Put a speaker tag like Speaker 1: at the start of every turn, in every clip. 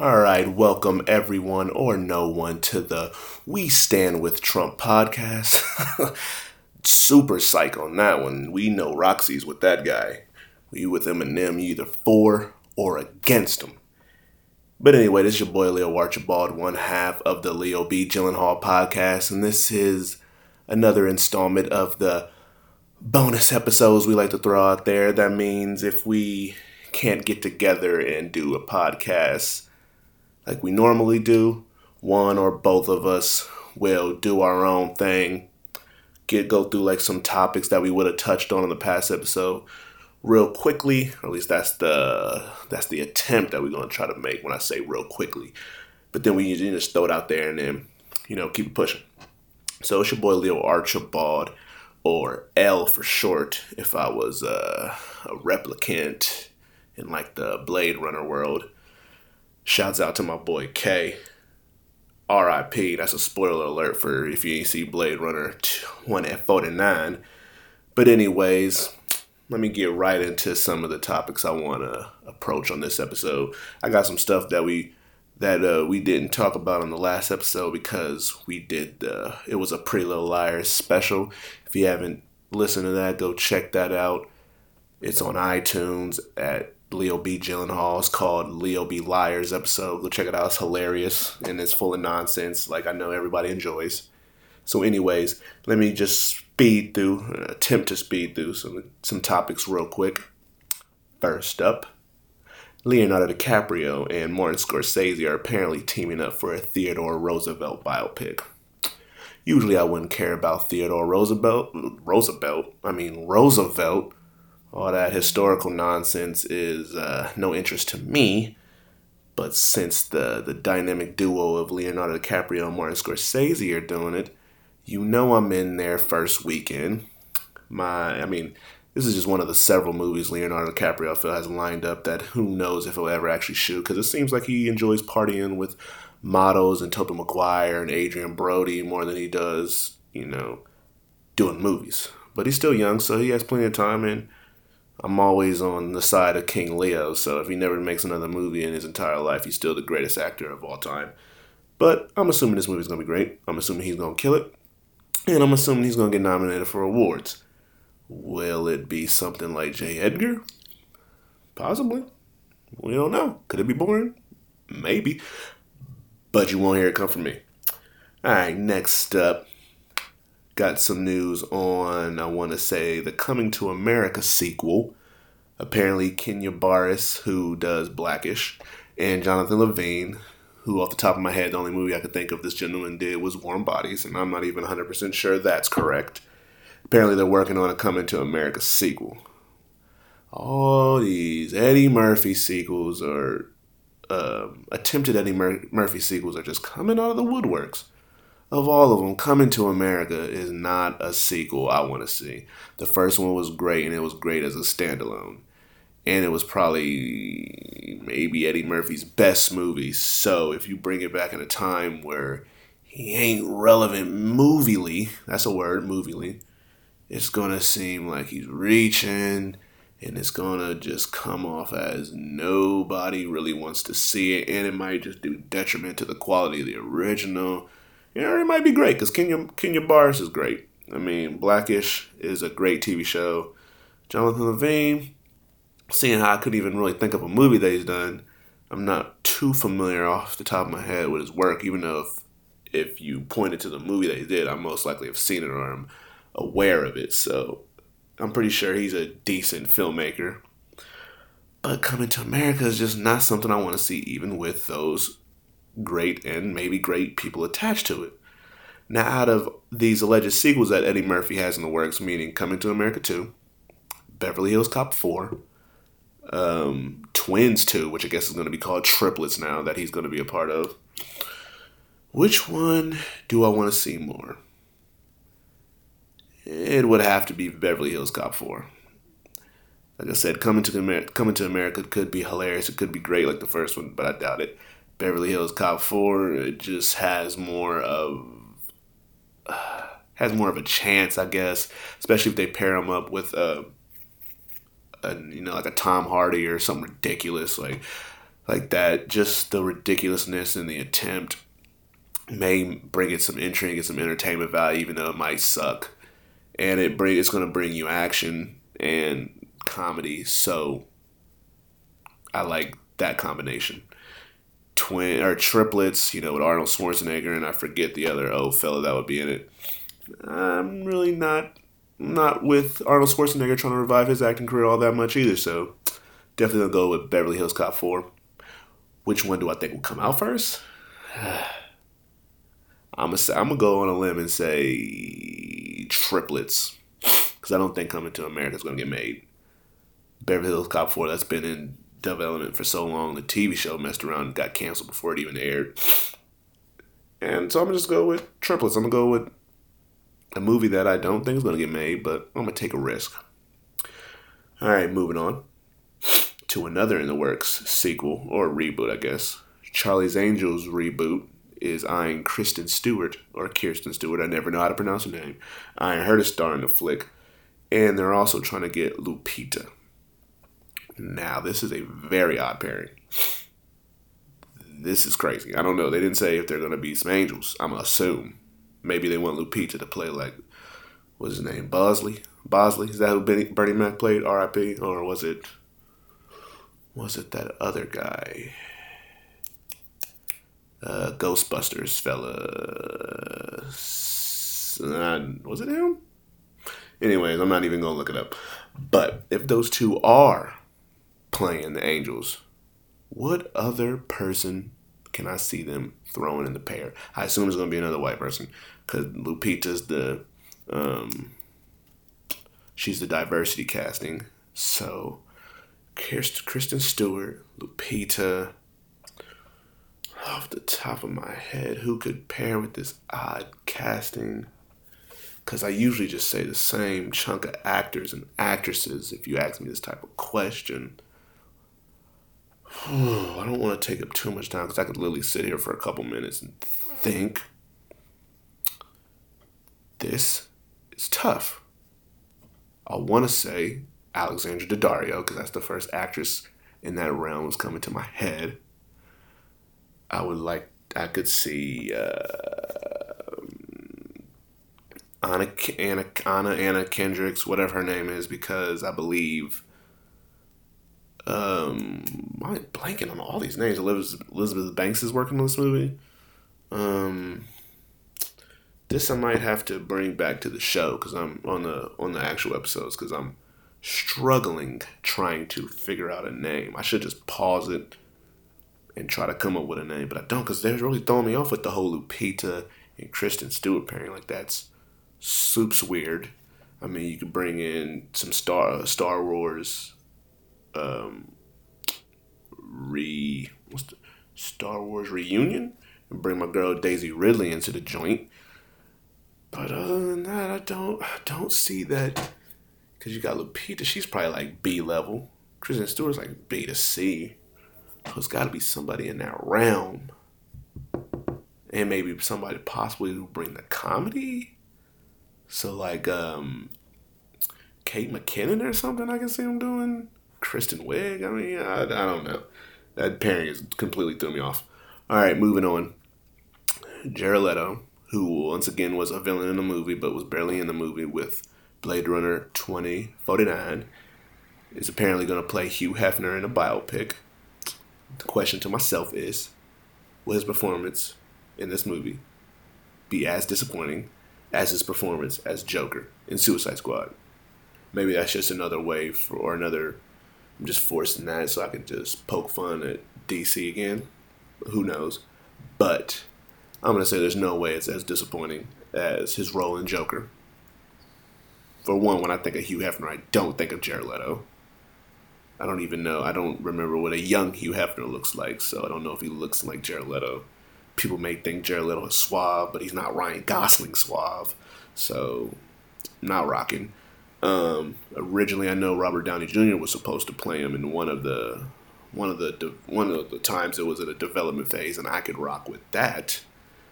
Speaker 1: All right, welcome everyone or no one to the We Stand with Trump podcast. Super psych on that one. We know Roxy's with that guy. You with Eminem, you either for or against him. But anyway, this is your boy Leo Archibald, one half of the Leo B. Gyllenhaal podcast, and this is another installment of the bonus episodes we like to throw out there. That means if we can't get together and do a podcast like we normally do. One or both of us will do our own thing, get go through like some topics that we would have touched on in the past episode real quickly, or at least that's the that's the attempt that we're gonna try to make when I say real quickly. But then we just throw it out there and then, you know, keep pushing. So it's your boy Leo Archibald, or L for short, if I was uh, a replicant in like the Blade Runner world. Shouts out to my boy K. R.I.P. That's a spoiler alert for if you ain't see Blade Runner 2049. But anyways, let me get right into some of the topics I want to approach on this episode. I got some stuff that we that uh, we didn't talk about on the last episode because we did uh, it was a Pretty Little Liars special. If you haven't listened to that, go check that out. It's on iTunes at Leo B. Gyllenhaal. It's called Leo B. Liars episode. Go check it out. It's hilarious and it's full of nonsense, like I know everybody enjoys. So, anyways, let me just speed through, attempt to speed through some some topics real quick. First up, Leonardo DiCaprio and Martin Scorsese are apparently teaming up for a Theodore Roosevelt biopic. Usually, I wouldn't care about Theodore Roosevelt. Roosevelt, I mean Roosevelt all that historical nonsense is uh, no interest to me. But since the the dynamic duo of Leonardo DiCaprio and Martin Scorsese are doing it, you know I'm in there first weekend. My, I mean, this is just one of the several movies Leonardo DiCaprio has lined up that who knows if he'll ever actually shoot because it seems like he enjoys partying with models and Tobey Maguire and Adrien Brody more than he does, you know, doing movies. But he's still young, so he has plenty of time and I'm always on the side of King Leo, so if he never makes another movie in his entire life, he's still the greatest actor of all time. But I'm assuming this movie's gonna be great. I'm assuming he's gonna kill it. And I'm assuming he's gonna get nominated for awards. Will it be something like J. Edgar? Possibly. We don't know. Could it be boring? Maybe. But you won't hear it come from me. Alright, next up got some news on, I want to say, the Coming to America sequel. Apparently, Kenya Barris, who does Blackish, and Jonathan Levine, who, off the top of my head, the only movie I could think of this gentleman did was Warm Bodies, and I'm not even 100% sure that's correct. Apparently, they're working on a Coming to America sequel. All these Eddie Murphy sequels or um, attempted Eddie Mur- Murphy sequels are just coming out of the woodworks of all of them, Coming to America is not a sequel I want to see. The first one was great, and it was great as a standalone. And it was probably maybe Eddie Murphy's best movie. So if you bring it back in a time where he ain't relevant moviely, that's a word, moviely, it's gonna seem like he's reaching and it's gonna just come off as nobody really wants to see it and it might just do detriment to the quality of the original you know, it might be great because Kenya Kenya Barris is great. I mean, Blackish is a great TV show. Jonathan Levine, seeing how I couldn't even really think of a movie that he's done, I'm not too familiar off the top of my head with his work. Even though if if you pointed to the movie that he did, I most likely have seen it or I'm aware of it. So I'm pretty sure he's a decent filmmaker. But coming to America is just not something I want to see, even with those great and maybe great people attached to it. Now, out of these alleged sequels that Eddie Murphy has in the works, meaning Coming to America 2, Beverly Hills Cop 4, um, Twins 2, which I guess is going to be called Triplets now that he's going to be a part of. Which one do I want to see more? It would have to be Beverly Hills Cop 4. Like I said, Coming to, Amer- Coming to America could be hilarious. It could be great like the first one, but I doubt it. Beverly Hills Cop 4 it just has more of uh, has more of a chance, I guess, especially if they pair him up with a, a you know like a Tom Hardy or something ridiculous like like that. Just the ridiculousness and the attempt may bring it some intrigue and some entertainment value, even though it might suck. And it bring it's going to bring you action and comedy. So I like that combination. Twin or triplets, you know, with Arnold Schwarzenegger and I forget the other old fella that would be in it. I'm really not not with Arnold Schwarzenegger trying to revive his acting career all that much either. So definitely gonna go with Beverly Hills Cop Four. Which one do I think will come out first? I'm gonna say I'm gonna go on a limb and say triplets because I don't think Coming to America is gonna get made. Beverly Hills Cop Four that's been in development for so long. The TV show messed around and got canceled before it even aired. And so I'm gonna just go with triplets. I'm gonna go with a movie that I don't think is gonna get made, but I'm gonna take a risk. All right, moving on to another in the works sequel or reboot, I guess. Charlie's Angels reboot is eyeing Kristen Stewart or Kirsten Stewart. I never know how to pronounce her name. Eyeing her to star in the flick, and they're also trying to get Lupita. Now, this is a very odd pairing. This is crazy. I don't know. They didn't say if they're going to be some angels. I'm gonna assume maybe they want Lupita to play like what's his name, Bosley. Bosley is that who Benny, Bernie Mac played? R.I.P. Or was it was it that other guy? Uh, Ghostbusters fella. Was it him? Anyways, I'm not even gonna look it up. But if those two are playing the Angels, what other person can I see them throwing in the pair? I assume it's gonna be another white person because Lupita's the um, she's the diversity casting. So Kristen Stewart, Lupita. Off the top of my head, who could pair with this odd casting? Because I usually just say the same chunk of actors and actresses if you ask me this type of question. I don't want to take up too much time because I could literally sit here for a couple minutes and think. This is tough. I want to say Alexandra Daddario because that's the first actress in that realm was coming to my head. I would like I could see uh, Anna Anna Anna Anna Kendricks, whatever her name is, because I believe um I'm blanking on all these names. Elizabeth, Banks is working on this movie. Um, this I might have to bring back to the show because I'm on the on the actual episodes because I'm struggling trying to figure out a name. I should just pause it and try to come up with a name, but I don't because they're really throwing me off with the whole Lupita and Kristen Stewart pairing. Like that's soup's weird. I mean, you could bring in some Star Star Wars, um, re what's the Star Wars reunion, and bring my girl Daisy Ridley into the joint. But other than that, I don't I don't see that because you got Lupita, she's probably like B level. Kristen Stewart's like B to C. So it's got to be somebody in that realm. And maybe somebody possibly who bring the comedy. So like um Kate McKinnon or something I can see him doing. Kristen Wiig. I mean, I, I don't know. That pairing is completely threw me off. All right, moving on. Jared Leto, who once again was a villain in the movie, but was barely in the movie with Blade Runner 2049 is apparently going to play Hugh Hefner in a biopic. The question to myself is Will his performance in this movie be as disappointing as his performance as Joker in Suicide Squad? Maybe that's just another way for, or another. I'm just forcing that so I can just poke fun at DC again. Who knows? But I'm to say there's no way it's as disappointing as his role in Joker for one, when I think of Hugh Hefner, I don't think of Jared Leto. I don't even know. I don't remember what a young Hugh Hefner looks like, so I don't know if he looks like Jared Leto. People may think Jared Leto is suave, but he's not Ryan Gosling suave, so not rocking. Um, originally, I know Robert Downey Jr. was supposed to play him in one of the one of the one of the times it was in a development phase, and I could rock with that.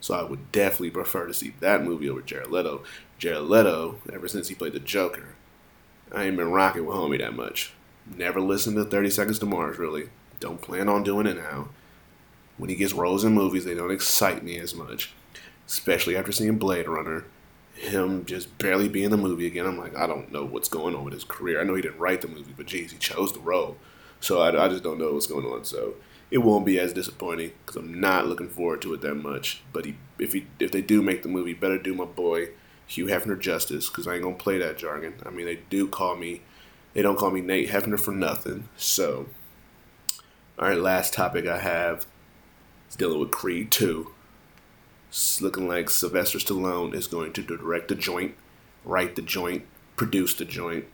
Speaker 1: So I would definitely prefer to see that movie over Jared Leto. Jared Leto, ever since he played the Joker, I ain't been rocking with homie that much. Never listened to 30 Seconds to Mars, really. Don't plan on doing it now. When he gets roles in movies, they don't excite me as much. Especially after seeing Blade Runner. Him just barely being in the movie again. I'm like, I don't know what's going on with his career. I know he didn't write the movie, but geez, he chose the role. So I, I just don't know what's going on. So it won't be as disappointing because I'm not looking forward to it that much. But he, if he, if they do make the movie, better do my boy Hugh Hefner justice because I ain't gonna play that jargon. I mean, they do call me, they don't call me Nate Hefner for nothing. So, all right, last topic I have is dealing with Creed 2. It's looking like Sylvester Stallone is going to direct the joint, write the joint, produce the joint.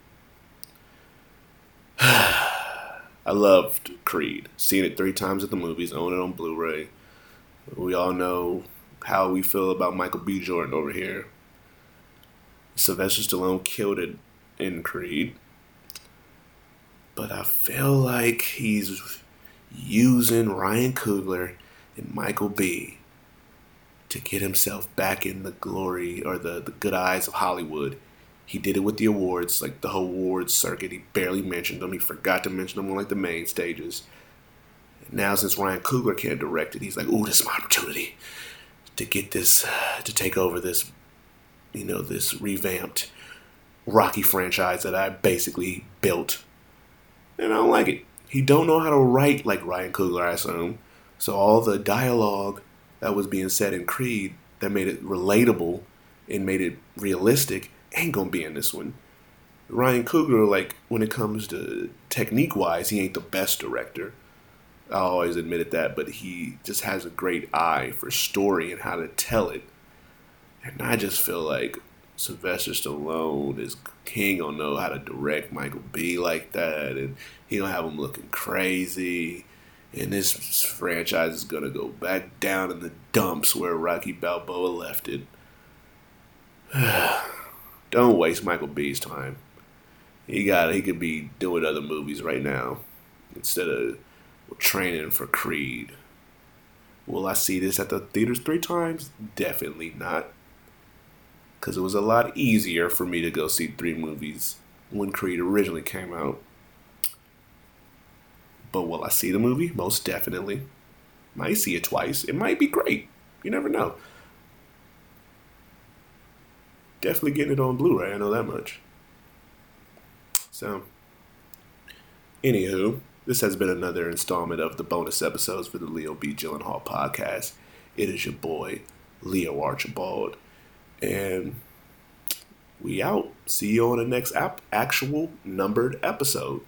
Speaker 1: I loved Creed. Seen it three times at the movies, own it on Blu ray. We all know how we feel about Michael B. Jordan over here. Sylvester Stallone killed it in Creed. But I feel like he's using Ryan Coogler and Michael B to get himself back in the glory or the, the good eyes of Hollywood. He did it with the awards, like the whole awards circuit. He barely mentioned them. He forgot to mention them on like the main stages. Now, since Ryan Coogler can't direct it, he's like, "Ooh, this is my opportunity to get this, uh, to take over this, you know, this revamped Rocky franchise that I basically built." And I don't like it. He don't know how to write like Ryan Coogler, I assume. So all the dialogue that was being said in Creed that made it relatable and made it realistic ain't gonna be in this one. Ryan Coogler, like when it comes to technique wise, he ain't the best director. I always admitted that, but he just has a great eye for story and how to tell it. And I just feel like Sylvester Stallone is king gonna know how to direct Michael B like that, and he'll have him looking crazy. And this franchise is gonna go back down in the dumps where Rocky Balboa left it. Don't waste Michael B's time. He got he could be doing other movies right now instead of training for Creed. Will I see this at the theaters three times? Definitely not. Because it was a lot easier for me to go see three movies when Creed originally came out. But will I see the movie? Most definitely. Might see it twice. It might be great. You never know definitely getting it on Blu-ray. I know that much. So, anywho, this has been another installment of the bonus episodes for the Leo B. Gyllenhaal podcast. It is your boy Leo Archibald, and we out. See you on the next ap- actual numbered episode.